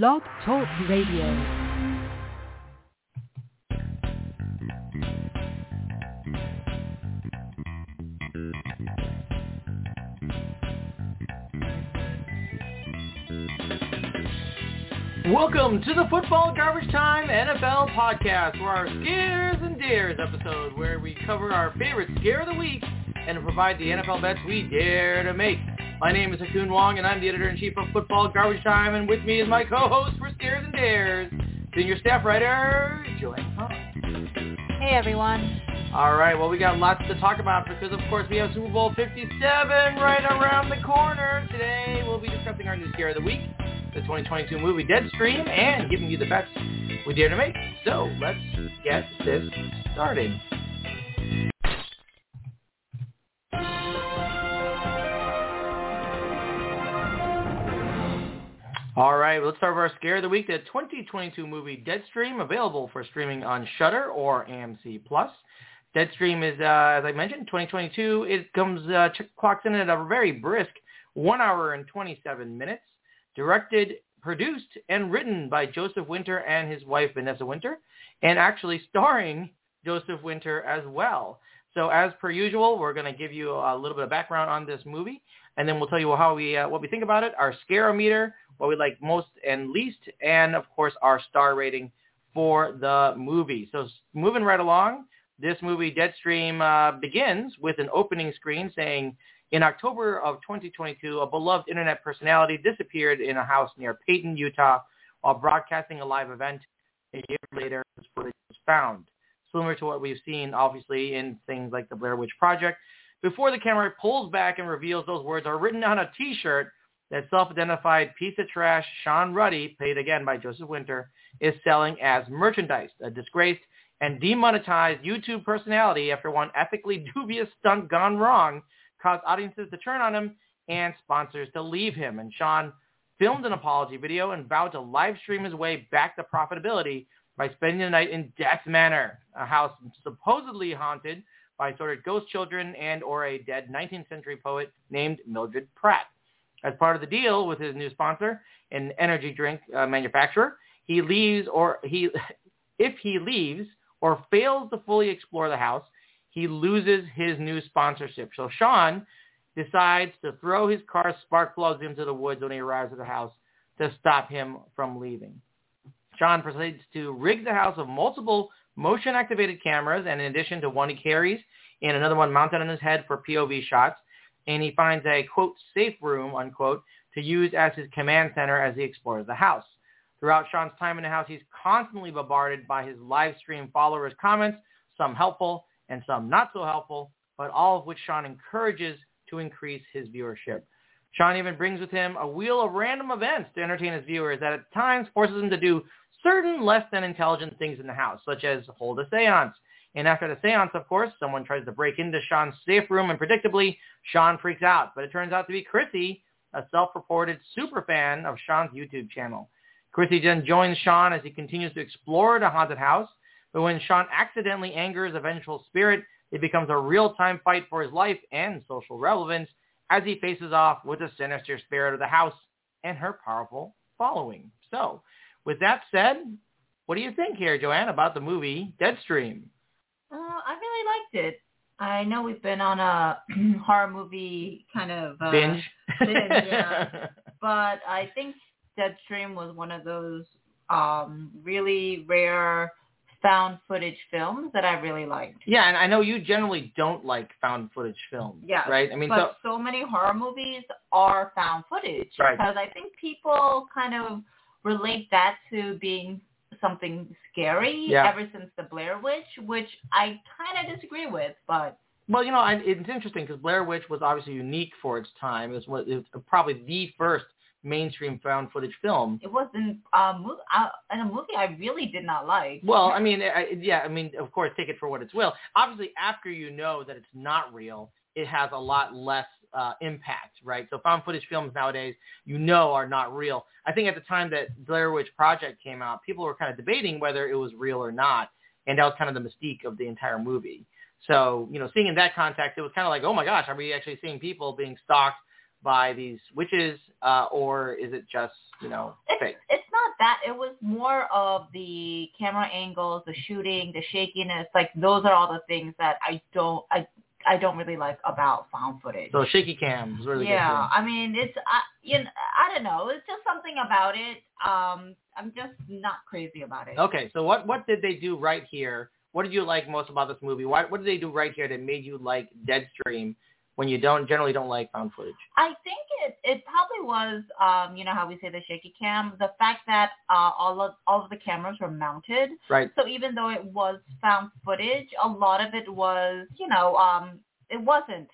Blog Talk Radio. Welcome to the Football Garbage Time NFL podcast, where our Scares and Dares episode, where we cover our favorite scare of the week and provide the NFL bets we dare to make. My name is Ha Kung Wong, and I'm the editor-in-chief of Football Garbage Time, and with me is my co-host for Scares and Dares, senior staff writer, Joanne Hahn. Hey everyone. All right, well, we got lots to talk about because, of course, we have Super Bowl 57 right around the corner. Today, we'll be discussing our new scare of the week, the 2022 movie Deadstream, and giving you the bets we dare to make. So let's get this started. All right, let's start with our scare of the week, the 2022 movie Deadstream, available for streaming on Shudder or AMC Plus. Deadstream is, uh, as I mentioned, 2022. It comes uh, clocks in at a very brisk one hour and 27 minutes. Directed, produced, and written by Joseph Winter and his wife Vanessa Winter, and actually starring Joseph Winter as well. So as per usual, we're going to give you a little bit of background on this movie, and then we'll tell you how we uh, what we think about it, our scarometer, what we like most and least, and of course our star rating for the movie. So moving right along, this movie Deadstream uh, begins with an opening screen saying, "In October of 2022, a beloved internet personality disappeared in a house near Payton, Utah, while broadcasting a live event. A year later, his footage was found." Similar to what we've seen, obviously, in things like the Blair Witch Project. Before the camera pulls back and reveals those words are written on a T-shirt that self-identified piece of trash Sean Ruddy, played again by Joseph Winter, is selling as merchandise. A disgraced and demonetized YouTube personality after one ethically dubious stunt gone wrong caused audiences to turn on him and sponsors to leave him. And Sean filmed an apology video and vowed to live stream his way back to profitability by spending the night in Death Manor, a house supposedly haunted by sordid ghost children and or a dead 19th century poet named Mildred Pratt. As part of the deal with his new sponsor, an energy drink uh, manufacturer, he leaves or he, if he leaves or fails to fully explore the house, he loses his new sponsorship. So Sean decides to throw his car's spark plugs into the woods when he arrives at the house to stop him from leaving. Sean proceeds to rig the house of multiple motion-activated cameras, and in addition to one he carries and another one mounted on his head for POV shots, and he finds a, quote, safe room, unquote, to use as his command center as he explores the house. Throughout Sean's time in the house, he's constantly bombarded by his live stream followers' comments, some helpful and some not so helpful, but all of which Sean encourages to increase his viewership. Sean even brings with him a wheel of random events to entertain his viewers that at times forces him to do certain less than intelligent things in the house, such as hold a seance. And after the seance, of course, someone tries to break into Sean's safe room, and predictably, Sean freaks out. But it turns out to be Chrissy, a self-reported super fan of Sean's YouTube channel. Chrissy then joins Sean as he continues to explore the haunted house. But when Sean accidentally angers a vengeful spirit, it becomes a real-time fight for his life and social relevance as he faces off with the sinister spirit of the house and her powerful following. So, with that said, what do you think here, Joanne, about the movie Deadstream? Uh, I really liked it. I know we've been on a horror movie kind of uh, binge, binge yeah. but I think Deadstream was one of those um, really rare found footage films that I really liked. Yeah, and I know you generally don't like found footage films. Yeah, right. I mean, but so, so many horror movies are found footage right. because I think people kind of relate that to being something scary yeah. ever since the Blair Witch, which I kind of disagree with, but. Well, you know, it's interesting because Blair Witch was obviously unique for its time. It was, it was probably the first mainstream found footage film. It was in a, movie, uh, in a movie I really did not like. Well, I mean, I, yeah, I mean, of course, take it for what it's will. Obviously, after you know that it's not real, it has a lot less uh, impact, right? So found footage films nowadays, you know, are not real. I think at the time that Blair Witch Project came out, people were kind of debating whether it was real or not, and that was kind of the mystique of the entire movie. So, you know, seeing in that context, it was kind of like, oh my gosh, are we actually seeing people being stalked by these witches, uh, or is it just, you know, it's, fake? It's not that. it was more of the camera angles, the shooting, the shakiness. Like those are all the things that I don't I I don't really like about found footage. So shaky cams, really good. yeah, I mean it's I you know, I don't know, it's just something about it. Um, I'm just not crazy about it. Okay, so what what did they do right here? What did you like most about this movie? Why, what did they do right here that made you like Deadstream when you don't generally don't like found footage? I think it it probably was um, you know how we say the shaky cam, the fact that uh, all of all of the cameras were mounted. Right. So even though it was found footage, a lot of it was you know um, it wasn't.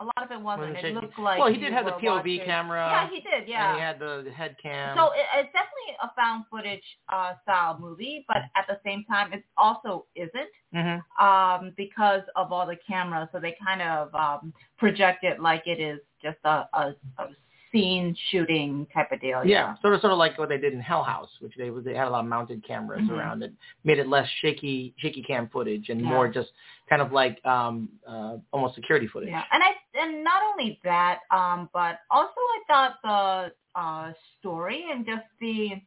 A lot of it wasn't. It looked like well, he did have the POV watching- camera. Yeah, he did. Yeah. And he had the head cam. So it, it's definitely a found footage uh, style movie, but at the same time, it also isn't hmm um, because of all the cameras. So they kind of um, project it like it is just a, a, a scene shooting type of deal. Yeah, sort of, sort of like what they did in Hell House, which they they had a lot of mounted cameras Mhm. around it, made it less shaky, shaky cam footage, and Yeah. more just kind of like um, uh, almost security footage. Yeah, and I and not only that, um, but also I thought the uh, story and just the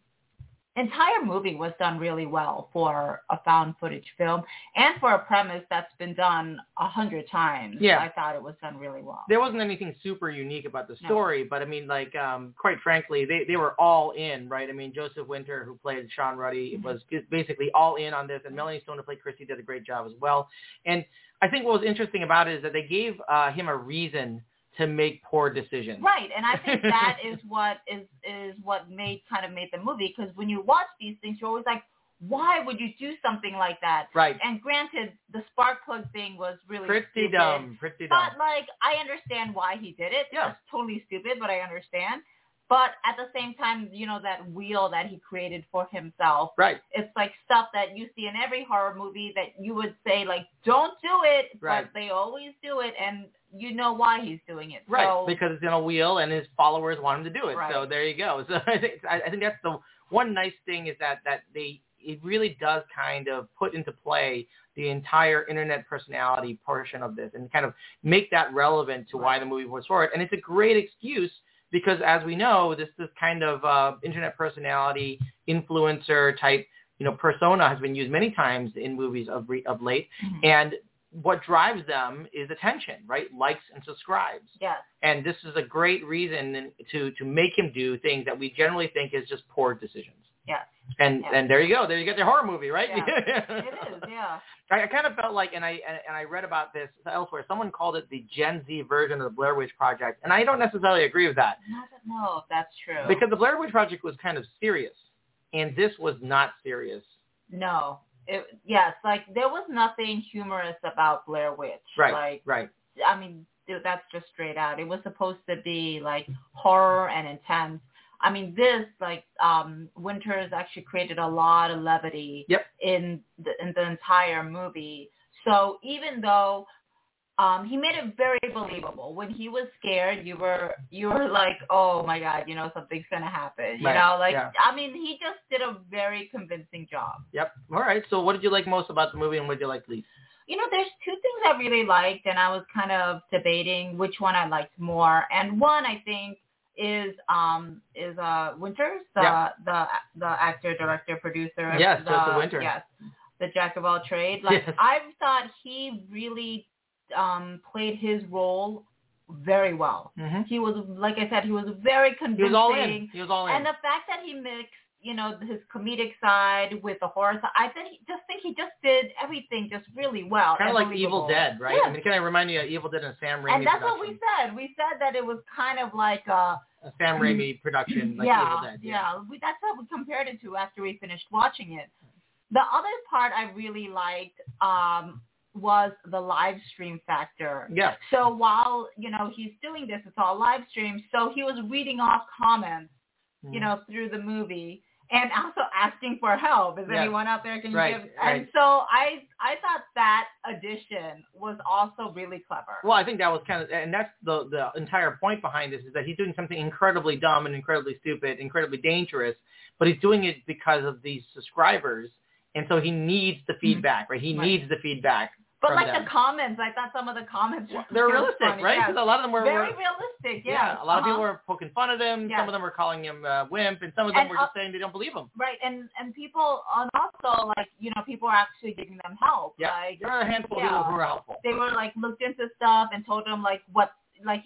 entire movie was done really well for a found footage film and for a premise that's been done a hundred times. Yeah. I thought it was done really well. There wasn't anything super unique about the No. story, but I mean, like, um, quite frankly, they they were all in, right? I mean, Joseph Winter, who played Sean Ruddy, Mhm. was basically all in on this, and Melanie Stone, who played Christy, did a great job as well. And I think what was interesting about it is that they gave uh, him a reason to make poor decisions. Right, and I think that is what is is what made kind of made the movie because when you watch these things, you're always like, why would you do something like that? Right. And granted, the spark plug thing was really Pretty stupid, dumb. Pretty dumb. But like, I understand why he did it. Yeah. It's totally stupid, but I understand. But at the same time, you know that wheel that he created for himself. Right. It's like stuff that you see in every horror movie that you would say like, "Don't do it," Right. but they always do it, and you know why he's doing it. Right, So, because it's in a wheel and his followers want him to do it. Right. So there you go. So I think I think that's the one nice thing is that that they it really does kind of put into play the entire internet personality portion of this and kind of make that relevant to why the movie was forward. And it's a great excuse because as we know, this this kind of uh, internet personality influencer type you know persona has been used many times in movies of re- of late. Mhm. And what drives them is attention, right? Likes and subscribes. yes, And this is a great reason to to make him do things that we generally think is just poor decisions. yes, And Yeah. and there you go. There you get the horror movie, right? it is. Yeah. I, I kind of felt like, and I and, and I read about this elsewhere. Someone called it the Gen Z version of the Blair Witch Project, and I don't necessarily agree with that I don't know if that's true. because the Blair Witch Project was kind of serious, and this was not serious. no, it yes, like there was nothing humorous about Blair Witch. Right. Like Right. I mean, dude, that's just straight out. It was supposed to be like horror and intense. I mean, this like um Winters actually created a lot of levity Yep. in the in the entire movie. So even though um he made it very believable when he was scared, you were you were like, oh my god, you know something's gonna happen. You Right, know, like yeah. I mean, he just did a very convincing job. Yep. All right. So what did you like most about the movie, and what did you like least? You know, there's two things I really liked, and I was kind of debating which one I liked more. And one I think is um is uh Winters, the Yeah. the the actor, director, producer. Yes, the, Joseph Winter. Yes, the jack of all trades. Like Yes. I thought he really um played his role very well. Mm-hmm. He was, like I said, he was very convincing. He was all in. He was all in. And the fact that he mixed, you know, his comedic side with the horror side, I think, just think he just did everything just really well. kind of like Evil. Dead, right? Yes. I mean, can I remind you of Evil Dead and Sam Raimi and that's production? what we said. We said that it was kind of like a A Sam Raimi production, like yeah, Evil Dead. yeah. We, that's what we compared it to after we finished watching it. The other part I really liked um, was the live stream factor. Yeah. So while you know he's doing this, it's all live stream. So he was reading off comments, Mm-hmm. you know, through the movie. And also asking for help. Is Yeah. anyone out there? Can Right, give? right. And so I, I thought that addition was also really clever. Well, I think that was kind of, and that's the the entire point behind this is that he's doing something incredibly dumb and incredibly stupid, incredibly dangerous, but he's doing it because of these subscribers, and so he needs the feedback, right? He Mm-hmm. Right. needs the feedback. But like them. the comments, I thought some of the comments were They're realistic, funny. right? Because a lot of them were, Very were realistic. yeah, yes. a lot of people Uh-huh. were poking fun at him. Yes. Some of them were calling him uh, wimp, and some of them And, were just saying they don't believe him. Right, and and people, and also like you know, people are actually giving them help. Yeah, Like there are a handful of people who are helpful. they were like looked into stuff and told him like what like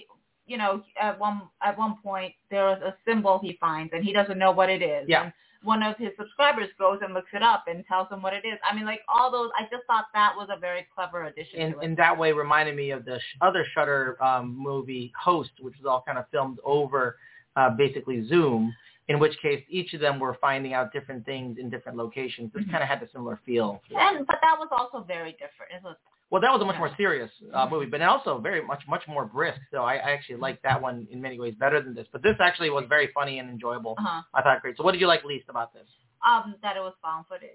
you know at one at one point there was a symbol he finds and he doesn't know what it is. Yeah. And one of his subscribers goes and looks it up and tells him what it is. I mean, like all those. I just thought that was a very clever addition it. in that way reminded me of the sh- other Shudder um, movie Host, which was all kind of filmed over uh, basically Zoom. In which case, each of them were finding out different things in different locations. This Mhm. kind of had a similar feel. and but that was also very different. It was Well, that was a much more serious uh, movie, but also very much much more brisk. So I, I actually liked that one in many ways better than this. But this actually was very funny and enjoyable. uh-huh. I thought great. So what did you like least about this? um that it was found footage.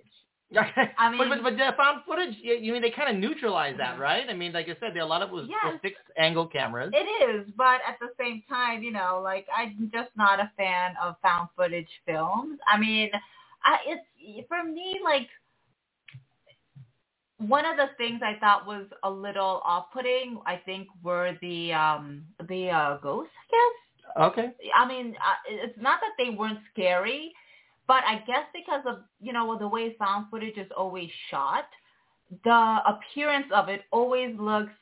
Okay. I mean- but, but, but the found footage, you, you mean they kind of neutralized that, right? I mean, like I said, there, a lot of it was, Yes. was fixed angle cameras. It is, but at the same time, you know, like I'm just not a fan of found footage films. I mean, I, it's for me like one of the things I thought was a little off-putting. I think were the um the uh, ghosts. I guess. okay. I mean, uh, it's not that they weren't scary, but I guess because of you know the way found footage is always shot, the appearance of it always looks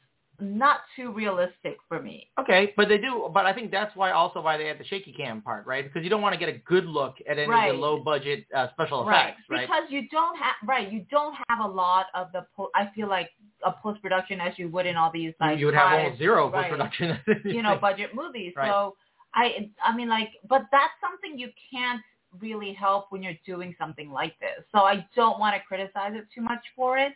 not too realistic for me. Okay, but they do. But I think that's why also why they had the shaky cam part, right? Because you don't want to get a good look at any of the low budget uh, special right effects, right? because you don't have right you don't have a lot of the po- i feel like a post production as you would in all these like you would have high- almost zero right, post production. you know budget movies Right. so i i mean like but that's something you can't really help when you're doing something like this so i don't want to criticize it too much for it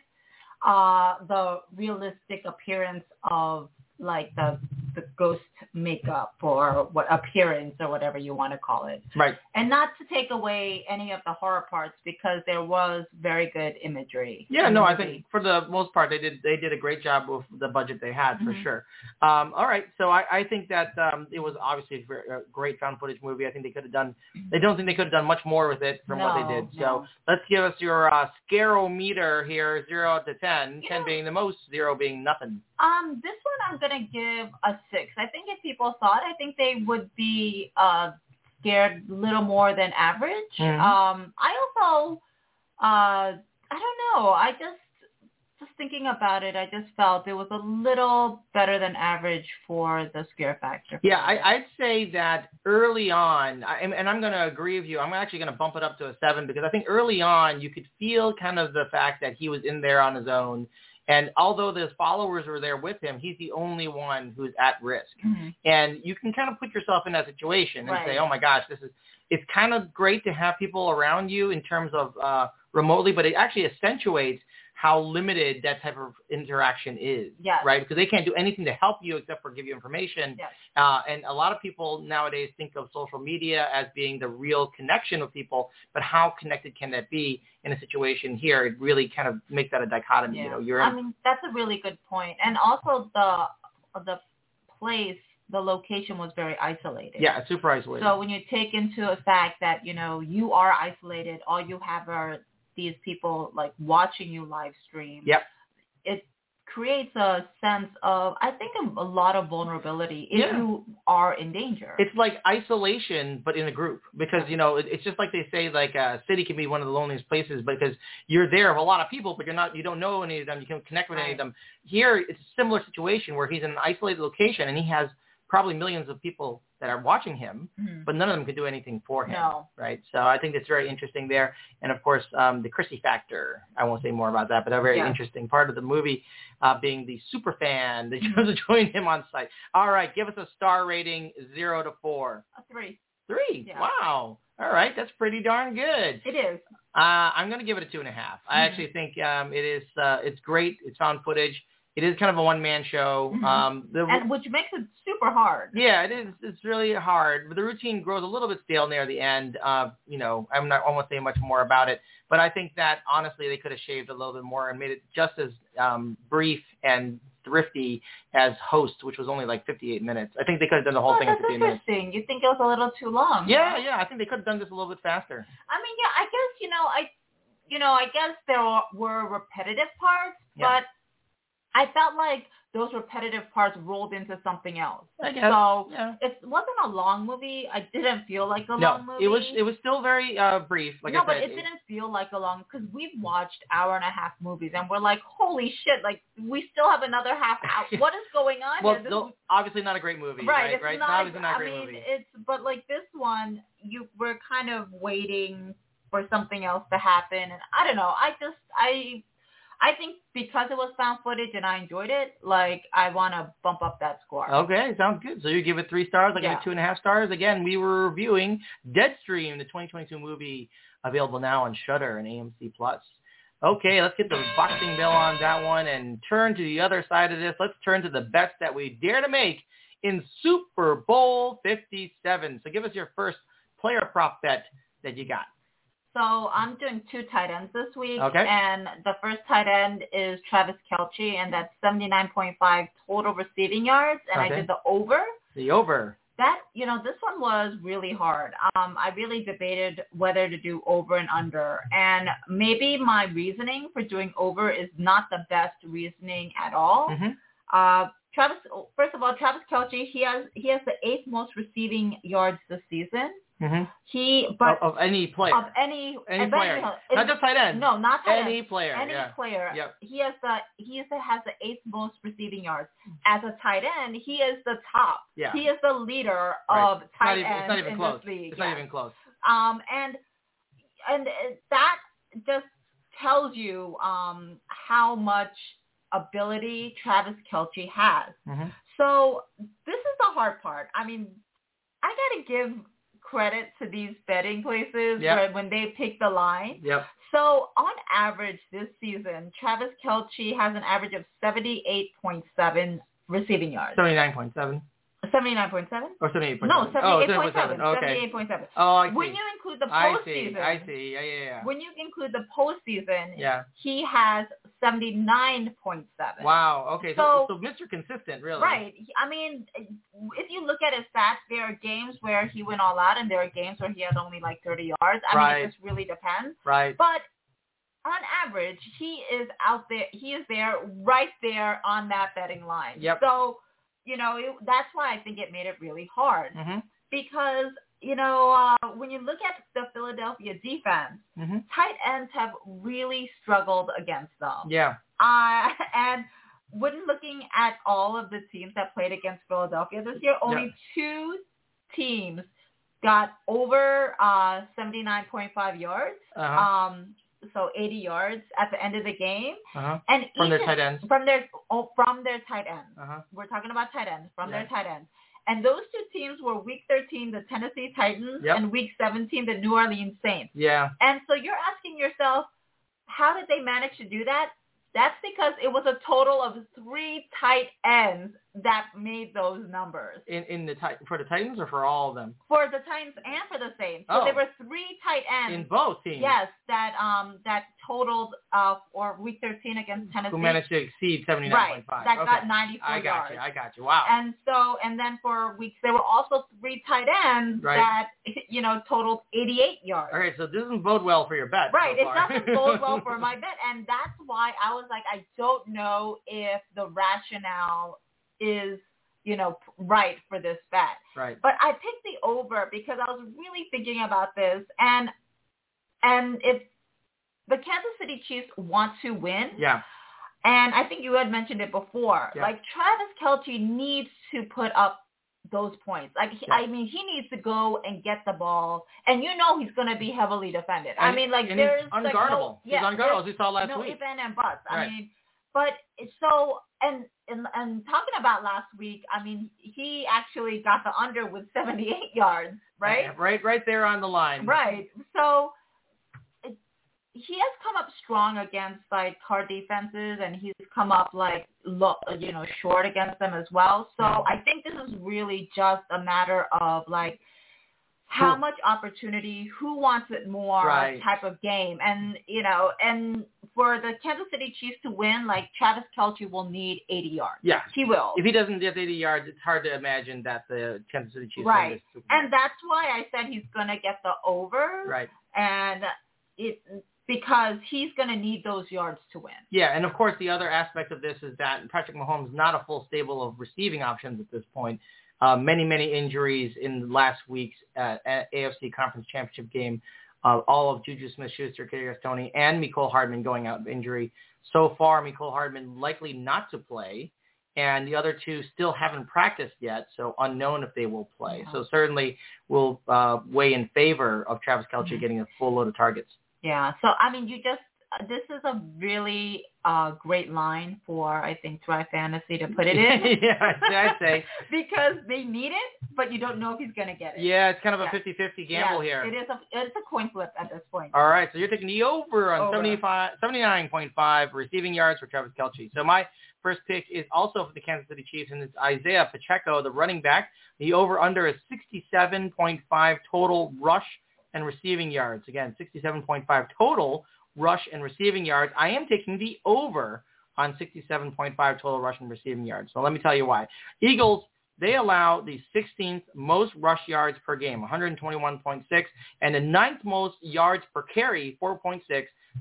uh the realistic appearance of like the the ghost makeup or what appearance or whatever you want to call it right. and not to take away any of the horror parts because there was very good imagery. Yeah, no, I think for the most part they did they did a great job with the budget they had for Mhm. sure. Um, all right, so I, I think that um, it was obviously a great found footage movie. I think they could have done. They don't think they could have done much more with it from what they did. So no. let's give us your uh, scarometer here, zero to ten. You Ten know- being the most, zero being nothing. Um, this one I'm gonna give a six. I think if people saw it, I think they would be uh scared a little more than average. Mhm. Um, I also, uh, I don't know. I just just thinking about it, I just felt it was a little better than average for the scare factor. Yeah, I, I'd say that early on, I, and and I'm going to agree with you. I'm actually going to bump it up to a seven because I think early on you could feel kind of the fact that he was in there on his own, and although his followers were there with him, he's the only one who's at risk. Mhm. And you can kind of put yourself in that situation and say, "Oh my gosh, this is." It's kind of great to have people around you in terms of uh, remotely, but it actually accentuates how limited that type of interaction is, Yes. right? Because they can't do anything to help you except for give you information. Yes. Uh, and a lot of people nowadays think of social media as being the real connection with people, but how connected can that be in a situation here? It really kind of makes that a dichotomy. You know, you're I mean, that's a really good point. And also the the place, the location was very isolated. yeah, super isolated. So when you take into fact that, you know, you are isolated, all you have are these people like watching you live stream. Yep. It creates a sense of, I think, a, lot of vulnerability if Yeah. you are in danger. it's like isolation, but in a group, because you know it, it's just like they say, like a city can be one of the loneliest places because you're there with a lot of people, but you're not, you don't know any of them, you can't connect with any of them. Here, it's a similar situation where he's in an isolated location and he has probably millions of people that are watching him, Mhm. but none of them can do anything for him. No. Right. So I think it's very interesting there. And of course, um, the Chrissy factor. I won't say more about that, but a very Yeah. interesting part of the movie uh, being the super fan that Mm-hmm. chose to join him on site. All right. Give us a star rating zero to four. A three. Three. Yeah. Wow. All right. That's pretty darn good. It is. Uh, I'm going to give it a two and a half. I Mhm. actually think um, it is. Uh, it's great. It's found footage. It is kind of a one man show. Mhm. Um, the, And which makes it super hard. yeah, it is. It's really hard, but the routine grows a little bit stale near the end. Uh, you know, I'm not. I won't say much more about it, but I think that honestly, they could have shaved a little bit more and made it just as um, brief and thrifty as Host, which was only like 58 minutes. I think they could have done the whole Oh, thing in that's 58 minutes. interesting. You think it was a little too long? Yeah, yeah. I think they could have done this a little bit faster. I mean, yeah, I guess you know, I, you know, I guess there were- were repetitive parts, Yeah. but I felt like those repetitive parts rolled into something else. I guess. So yeah. it wasn't a long movie. I didn't feel like a No, long movie. it was it was still very uh brief. Like no, I but said, it didn't feel like a long because we've watched hour and a half movies and we're like, holy shit! Like we still have another half hour. what is going on? well, here? This no, obviously not a great movie, right, right? it's right? not. obviously not a I great mean, movie. it's but like this one, you we're kind of waiting for something else to happen, and I don't know. I just I. I think because it was found footage and I enjoyed it, like I want to bump up that score. Okay, sounds good. So you give it three stars. I give it two and a half stars. Again, we were reviewing Deadstream, the 2022 movie, available now on Shudder and AMC Plus. Okay, let's get the boxing bell on that one and turn to the other side of this. Let's turn to the bets that we dare to make in Super Bowl 57. So give us your first player prop bet that you got. So I'm doing two tight ends this week. Okay. And the first tight end is Travis Kelce, and that's 79.5 total receiving yards. And Okay. I did the over. The over. That, you know, this one was really hard. Um, I really debated whether to do over and under. And maybe my reasoning for doing over is not the best reasoning at all. hmm Uh, Travis, first of all, Travis Kelce, he has he has the eighth most receiving yards this season. Hmm He, but of, of any player. of any Any of player. any- Not just tight end. no, not tight Any end. player. Any yeah. player. Yep. He has the he is the, has the eighth most receiving yards. As a tight end, he is the top. Yeah. He is the leader Right. of It's tight even, ends it's not even in close. this league. It's yeah. not even close. Um, and and that just tells you um how much ability Travis Kelce has. hmm So this is the hard part. I mean, I got to give credit to these betting places Yep. when they pick the line. Yep. So on average this season, Travis Kelce has an average of 78.7 receiving yards. 79.7 79.7? or 78.7. No, Oh, 78.7. 78.7. Okay. 78.7. Oh, I see. When you include the I postseason, see. I see. Yeah, yeah, yeah. when you include the postseason, Yeah. he has 79.7. Wow. Okay. So, So- so Mr. Consistent, really. Right. I mean, if you look at his stats, there are games where he went all out, and there are games where he had only like 30 yards. I Right. mean, it just really depends. Right. But on average, he is out there. He is there, right there on that betting line. Yep. So, you know, it, that's why I think it made it really hard Mhm. because you know uh, when you look at the Philadelphia defense, Mhm. tight ends have really struggled against them. Yeah. Uh, and when looking at all of the teams that played against Philadelphia this year, only two teams got over uh, 79.5 yards, Uh-huh. um, so 80 yards at the end of the game. Uh-huh. And From their tight ends. From their oh, from their tight ends. Uh-huh. We're talking about tight ends from Yeah. their tight ends. And those two teams were Week 13, the Tennessee Titans, Yep. and Week 17, the New Orleans Saints. Yeah. And so you're asking yourself, how did they manage to do that? That's because it was a total of three tight ends that made those numbers In in the for the Titans or for all of them? for the Titans and for the Saints. So Oh. there were three tight ends. In both teams. Yes, that um that totaled uh for week 13 against Tennessee. Who managed to exceed seventy right, nine point five? that okay. got 94 I got yards. you. I got you. Wow. And so, and then for weeks, there were also three tight ends Right. that, you know, totaled 88 yards. all right. So this doesn't bode well for your bet. Right. So it doesn't bode well for my bet. And that's why I was like, I don't know if the rationale is, you know, right for this bet. right. But I picked the over because I was really thinking about this. And, and if the Kansas City Chiefs want to win, Yeah. and I think you had mentioned it before. Yeah. Like Travis Kelce needs to put up those points. Like he, Yeah. I mean, he needs to go and get the ball, and you know he's going to be heavily defended. I mean, like there's he's like unguardable. no, he's yeah, unguardable. As we saw last no week. and and buts. I Right. mean, but so and, and and talking about last week, I mean, he actually got the under with 78 yards, right? Yeah, right. Right there on the line. Right. So it- he has come up strong against like car defenses, and he's come up like look, you know, short against them as well. So I think this is really just a matter of like how much opportunity, who wants it more Right. type of game, and you know, and for the Kansas City Chiefs to win, like Travis Kelce will need 80 yards. Yeah. He will. If he doesn't get 80 yards, it's hard to imagine that the Kansas City Chiefs Right. And that's why I said he's going to get the over. right. and it because he's going to need those yards to win. Yeah, and of course the other aspect of this is that Patrick Mahomes is not a full stable of receiving options at this point. Uh, many, many injuries in last week's uh, AFC Conference Championship game. Uh, all of Juju Smith-Schuster, Kadarius Toney, and Mecole Hardman going out of injury. So far, Mecole Hardman likely not to play, and the other two still haven't practiced yet, so unknown if they will play. Yeah. So certainly will uh, weigh in favor of Travis Kelce mm-hmm. getting a full load of targets. Yeah. So I mean, you just this is a really uh, great line for I think Thrive Fantasy to put it in. yeah, I'd say because they need it, but you don't know if he's going to get it. Yeah, it's kind of a yeah. 50-50 gamble yeah, here. It is a it's a coin flip at this point. All right, so you're taking the over on over. 75, 79.5 receiving yards for Travis Kelce. So my first pick is also for the Kansas City Chiefs, and it's Isaiah Pacheco, the running back. The over-under is 67.5 total rush and receiving yards. Again, 67.5 total rush and receiving yards. I am taking the over on 67.5 total rush and receiving yards. So let me tell you why. Eagles, they allow the 16th most rush yards per game, 121.6, and the ninth most yards per carry, 4.6,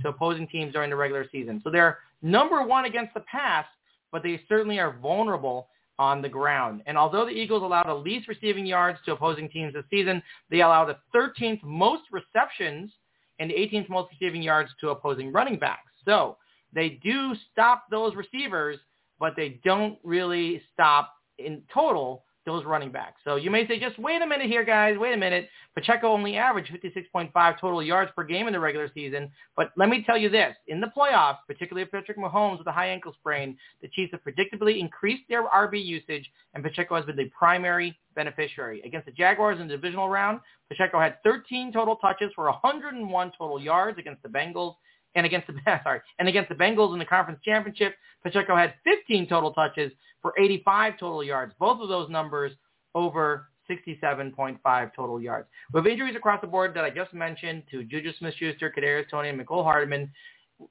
to opposing teams during the regular season. So they're number one against the pass, but they certainly are vulnerable on the ground. And although the Eagles allowed the least receiving yards to opposing teams this season, they allow the 13th most receptions and the 18th most receiving yards to opposing running backs. So they do stop those receivers, but they don't really stop in total those running backs. So you may say, just wait a minute here, guys. Wait a minute. Pacheco only averaged 56.5 total yards per game in the regular season. But let me tell you this. In the playoffs, particularly if Patrick Mahomes with a high ankle sprain, the Chiefs have predictably increased their RB usage, and Pacheco has been the primary beneficiary. Against the Jaguars in the divisional round, Pacheco had 13 total touches for 101 total yards against the Bengals and against the sorry, and against the Bengals in the conference championship, Pacheco had 15 total touches for 85 total yards. Both of those numbers over 67.5 total yards. With injuries across the board that I just mentioned to Juju Smith-Schuster, Kadarius Toney, and Mecole Hardman,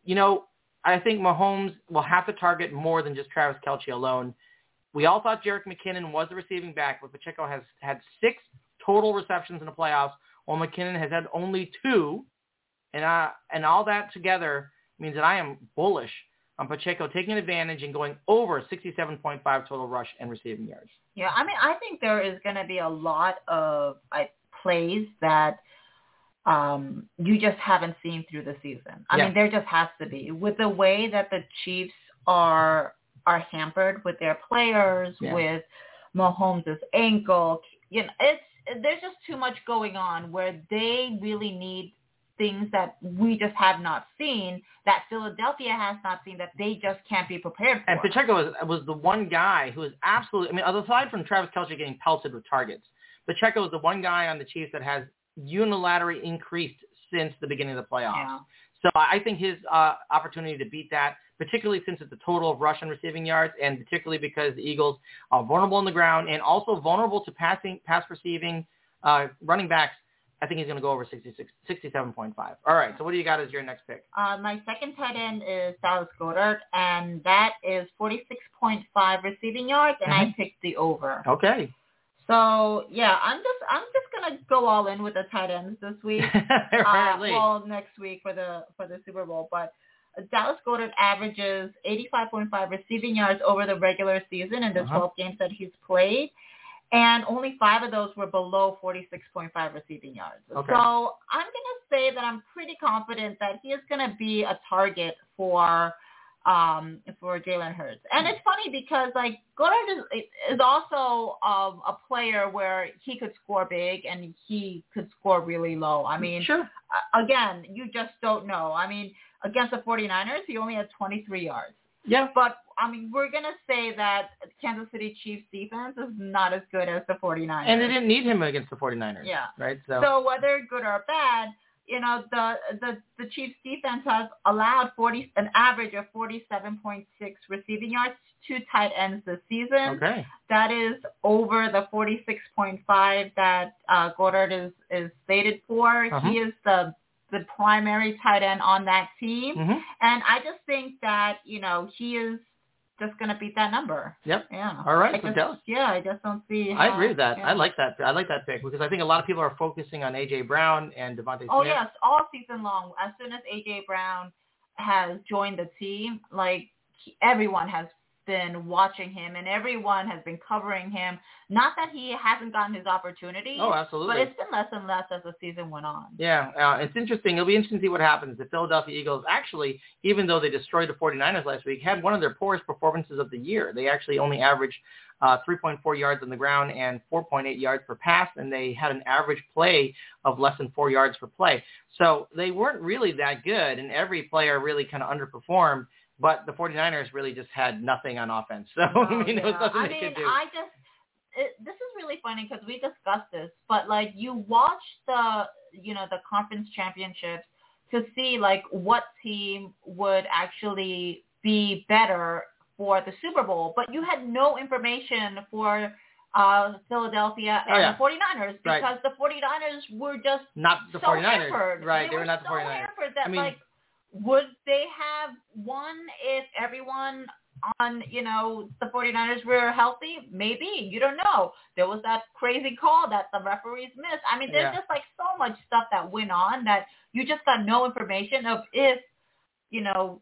you know, I think Mahomes will have to target more than just Travis Kelce alone. We all thought Jerick McKinnon was the receiving back, but Pacheco has had six total receptions in the playoffs, while McKinnon has had only two. And, uh, and all that together means that I am bullish on Pacheco taking advantage and going over 67.5 total rush and receiving yards. Yeah, I mean, I think there is going to be a lot of like, plays that um, you just haven't seen through the season. I yeah. mean, there just has to be with the way that the Chiefs are are hampered with their players, yeah. with Mahomes' ankle. You know, it's there's just too much going on where they really need things that we just have not seen that Philadelphia has not seen that they just can't be prepared for. And Pacheco was was the one guy who was absolutely. I mean, aside from Travis Kelce getting pelted with targets, Pacheco is the one guy on the Chiefs that has unilaterally increased since the beginning of the playoffs. Yeah. So I think his uh, opportunity to beat that, particularly since it's a total of rush and receiving yards, and particularly because the Eagles are vulnerable on the ground and also vulnerable to passing, pass receiving uh, running backs I think he's going to go over 66, 67.5. All right, so what do you got as your next pick? Uh, my second tight end is Dallas Goedert, and that is 46.5 receiving yards, and mm-hmm. I picked the over. Okay. So yeah, I'm just I'm just gonna go all in with the tight ends this week. uh, well, next week for the for the Super Bowl, but Dallas Goedert averages 85.5 receiving yards over the regular season in the uh-huh. 12 games that he's played and only five of those were below 46.5 receiving yards. Okay. So I'm going to say that I'm pretty confident that he is going to be a target for um, for Jalen Hurts. And it's funny because like Goedert is, is also um, a player where he could score big and he could score really low. I mean, sure. again, you just don't know. I mean, against the 49ers, he only had 23 yards. Yeah. But, I mean, we're going to say that Kansas City Chiefs defense is not as good as the 49ers. And they didn't need him against the 49ers. Yeah. Right? So, so whether good or bad, you know, the, the, the Chiefs defense has allowed 40, an average of 47.6 receiving yards to tight ends this season. Okay. That is over the 46.5 that uh, Goedert is, is slated for. Uh-huh. He is the the primary tight end on that team. Mm-hmm. And I just think that, you know, he is just gonna beat that number. Yep. Yeah. All right, I so just, yeah, I just don't see. I agree with that. yeah. I like that. I like that pick because I think a lot of people are focusing on AJ Brown and DeVonta Oh Smith. yes, all season long. As soon as AJ Brown has joined the team, like everyone has been watching him and everyone has been covering him. Not that he hasn't gotten his opportunity, Oh, absolutely. but it's been less and less as the season went on. Yeah, uh, it's interesting. It'll be interesting to see what happens. The Philadelphia Eagles actually, even though they destroyed the 49ers last week, had one of their poorest performances of the year. They actually only averaged uh, 3.4 yards on the ground and 4.8 yards per pass, and they had an average play of less than four yards per play. So they weren't really that good, and every player really kind of underperformed. But the 49ers really just had nothing on offense. So Oh, I mean, there was nothing I they mean, could do. I just it, this is really funny because we discussed this, but like you watch the you know the conference championships to see like what team would actually be better for the Super Bowl, but you had no information for uh Philadelphia and Oh, yeah. the 49ers Right. because the 49ers were just Not the so 49ers. hampered. Right, They, were not the so 49ers. hampered that I mean- like would they have won if everyone on, you know, the 49ers were healthy? Maybe. You don't know. There was that crazy call that the referees missed. I mean, there's Yeah. just like so much stuff that went on that you just got no information of if, you know,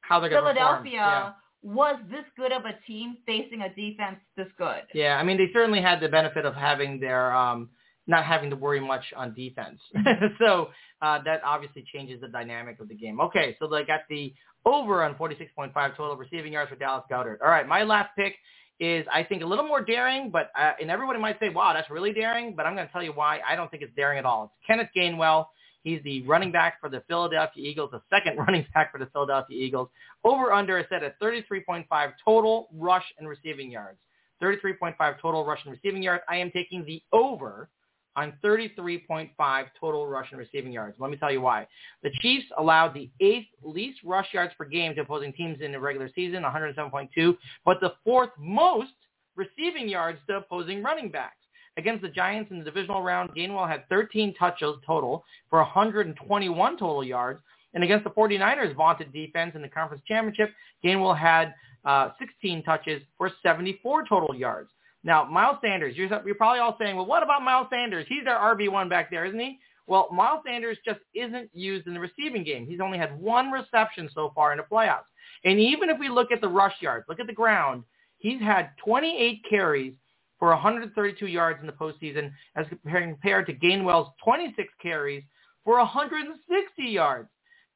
How they're going to perform. Philadelphia Yeah. was this good of a team facing a defense this good. Yeah, I mean they certainly had the benefit of having their um not having to worry much on defense. so uh, that obviously changes the dynamic of the game. Okay, so they got the over on 46.5 total receiving yards for Dallas Goedert. All right, my last pick is I think a little more daring, but uh, and everybody might say, wow, that's really daring, but I'm going to tell you why I don't think it's daring at all. It's Kenneth Gainwell. He's the running back for the Philadelphia Eagles, the second running back for the Philadelphia Eagles. Over under is set at 33.5 total rush and receiving yards. 33.5 total rush and receiving yards. I am taking the over on 33.5 total rush and receiving yards. Let me tell you why. The Chiefs allowed the eighth least rush yards per game to opposing teams in the regular season, 107.2, but the fourth most receiving yards to opposing running backs. Against the Giants in the divisional round, Gainwell had 13 touches total for 121 total yards. And against the 49ers' vaunted defense in the conference championship, Gainwell had uh, 16 touches for 74 total yards. Now, Miles Sanders, you're, you're probably all saying, well, what about Miles Sanders? He's their RB1 back there, isn't he? Well, Miles Sanders just isn't used in the receiving game. He's only had one reception so far in the playoffs. And even if we look at the rush yards, look at the ground, he's had 28 carries for 132 yards in the postseason as compared to Gainwell's 26 carries for 160 yards.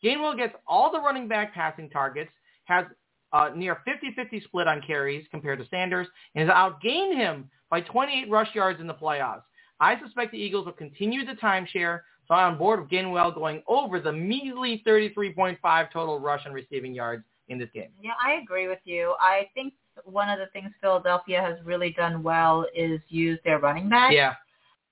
Gainwell gets all the running back passing targets, has uh, near 50-50 split on carries compared to Sanders, and has outgained him by 28 rush yards in the playoffs. I suspect the Eagles will continue the timeshare, so I'm on board with Gainwell going over the measly 33.5 total rush and receiving yards in this game. Yeah, I agree with you. I think one of the things Philadelphia has really done well is use their running back. Yeah,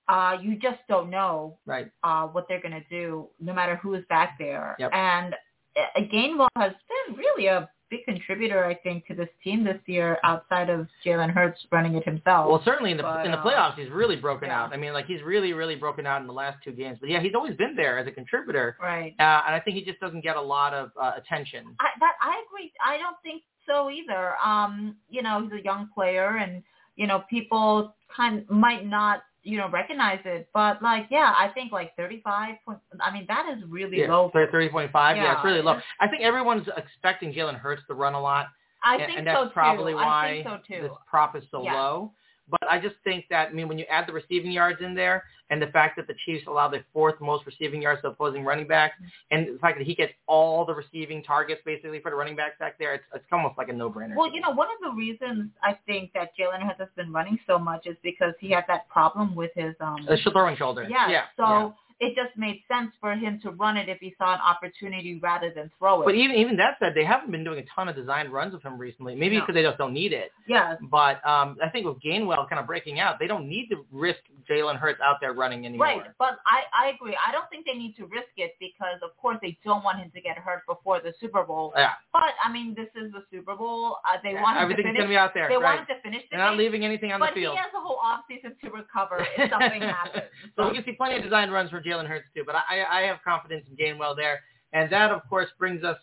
Uh, you just don't know right. uh, what they're going to do, no matter who is back there. Yep. And uh, Gainwell has been really a big contributor, I think, to this team this year, outside of Jalen Hurts running it himself. Well, certainly in the But, in the playoffs, he's really broken yeah. out. I mean, like he's really, really broken out in the last two games. But yeah, he's always been there as a contributor, right. uh, and I think he just doesn't get a lot of uh, attention. I, that I agree. I don't think so either. Um, you know, he's a young player, and you know, people kind might not you know recognize it, but like, yeah, I think like thirty-five. Point, I mean, that is really Yeah, low. thirty point five. Yeah. Yeah. it's really low. I think everyone's expecting Jalen Hurts to run a lot, I and, think and that's so probably too. why I think so too. this prop is so Yeah. low. But I just think that I mean when you add the receiving yards in there, and the fact that the Chiefs allow the fourth most receiving yards to opposing running backs, and the fact that he gets all the receiving targets basically for the running backs back there, it's it's almost like a no brainer. Well, you know, one of the reasons I think that Jalen Hurts has been running so much is because he had that problem with his um. the throwing shoulder. yeah. yeah. So yeah. It just made sense for him to run it if he saw an opportunity rather than throw it. But even even that said, they haven't been doing a ton of design runs with him recently. Maybe No. because they just don't need it. yeah. But um, I think with Gainwell kind of breaking out, they don't need to risk Jalen Hurts out there running anymore. Right, but I, I agree. I don't think they need to risk it because, of course, they don't want him to get hurt before the Super Bowl. Yeah. But I mean, this is the Super Bowl. Uh, they want him to Everything's finish. going to be out there. they right. want him to finish the They're not leaving anything on the field. But he has a whole off season to recover if something happens. So we can see plenty of design runs for Jalen Hurts too. But I, I have confidence in Gainwell there. And that, of course, brings us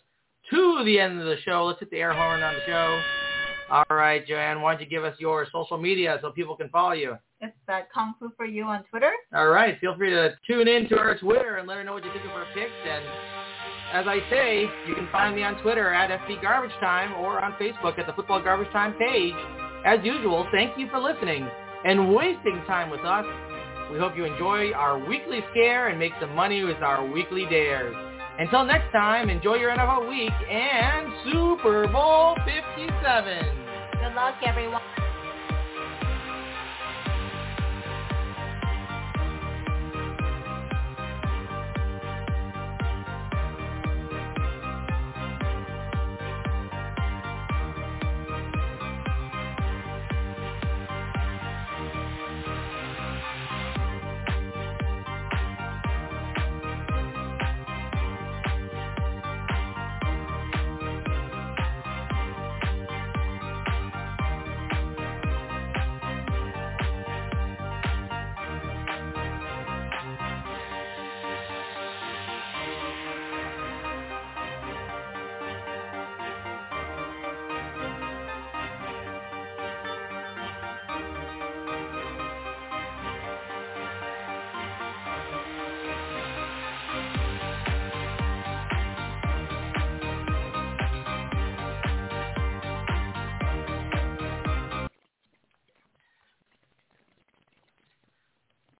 to the end of the show. Let's hit the air horn on the show. All right, Joanne, why don't you give us your social media so people can follow you? It's uh, Kung Fu for You on Twitter. All right, feel free to tune in to our Twitter and let her know what you think of our picks. And as I say, you can find me on Twitter at FB Garbage Time or on Facebook at the Football Garbage Time page. As usual, thank you for listening and wasting time with us. We hope you enjoy our weekly scare and make some money with our weekly dares. Until next time, enjoy your NFL week and Super Bowl 57. Good luck, everyone.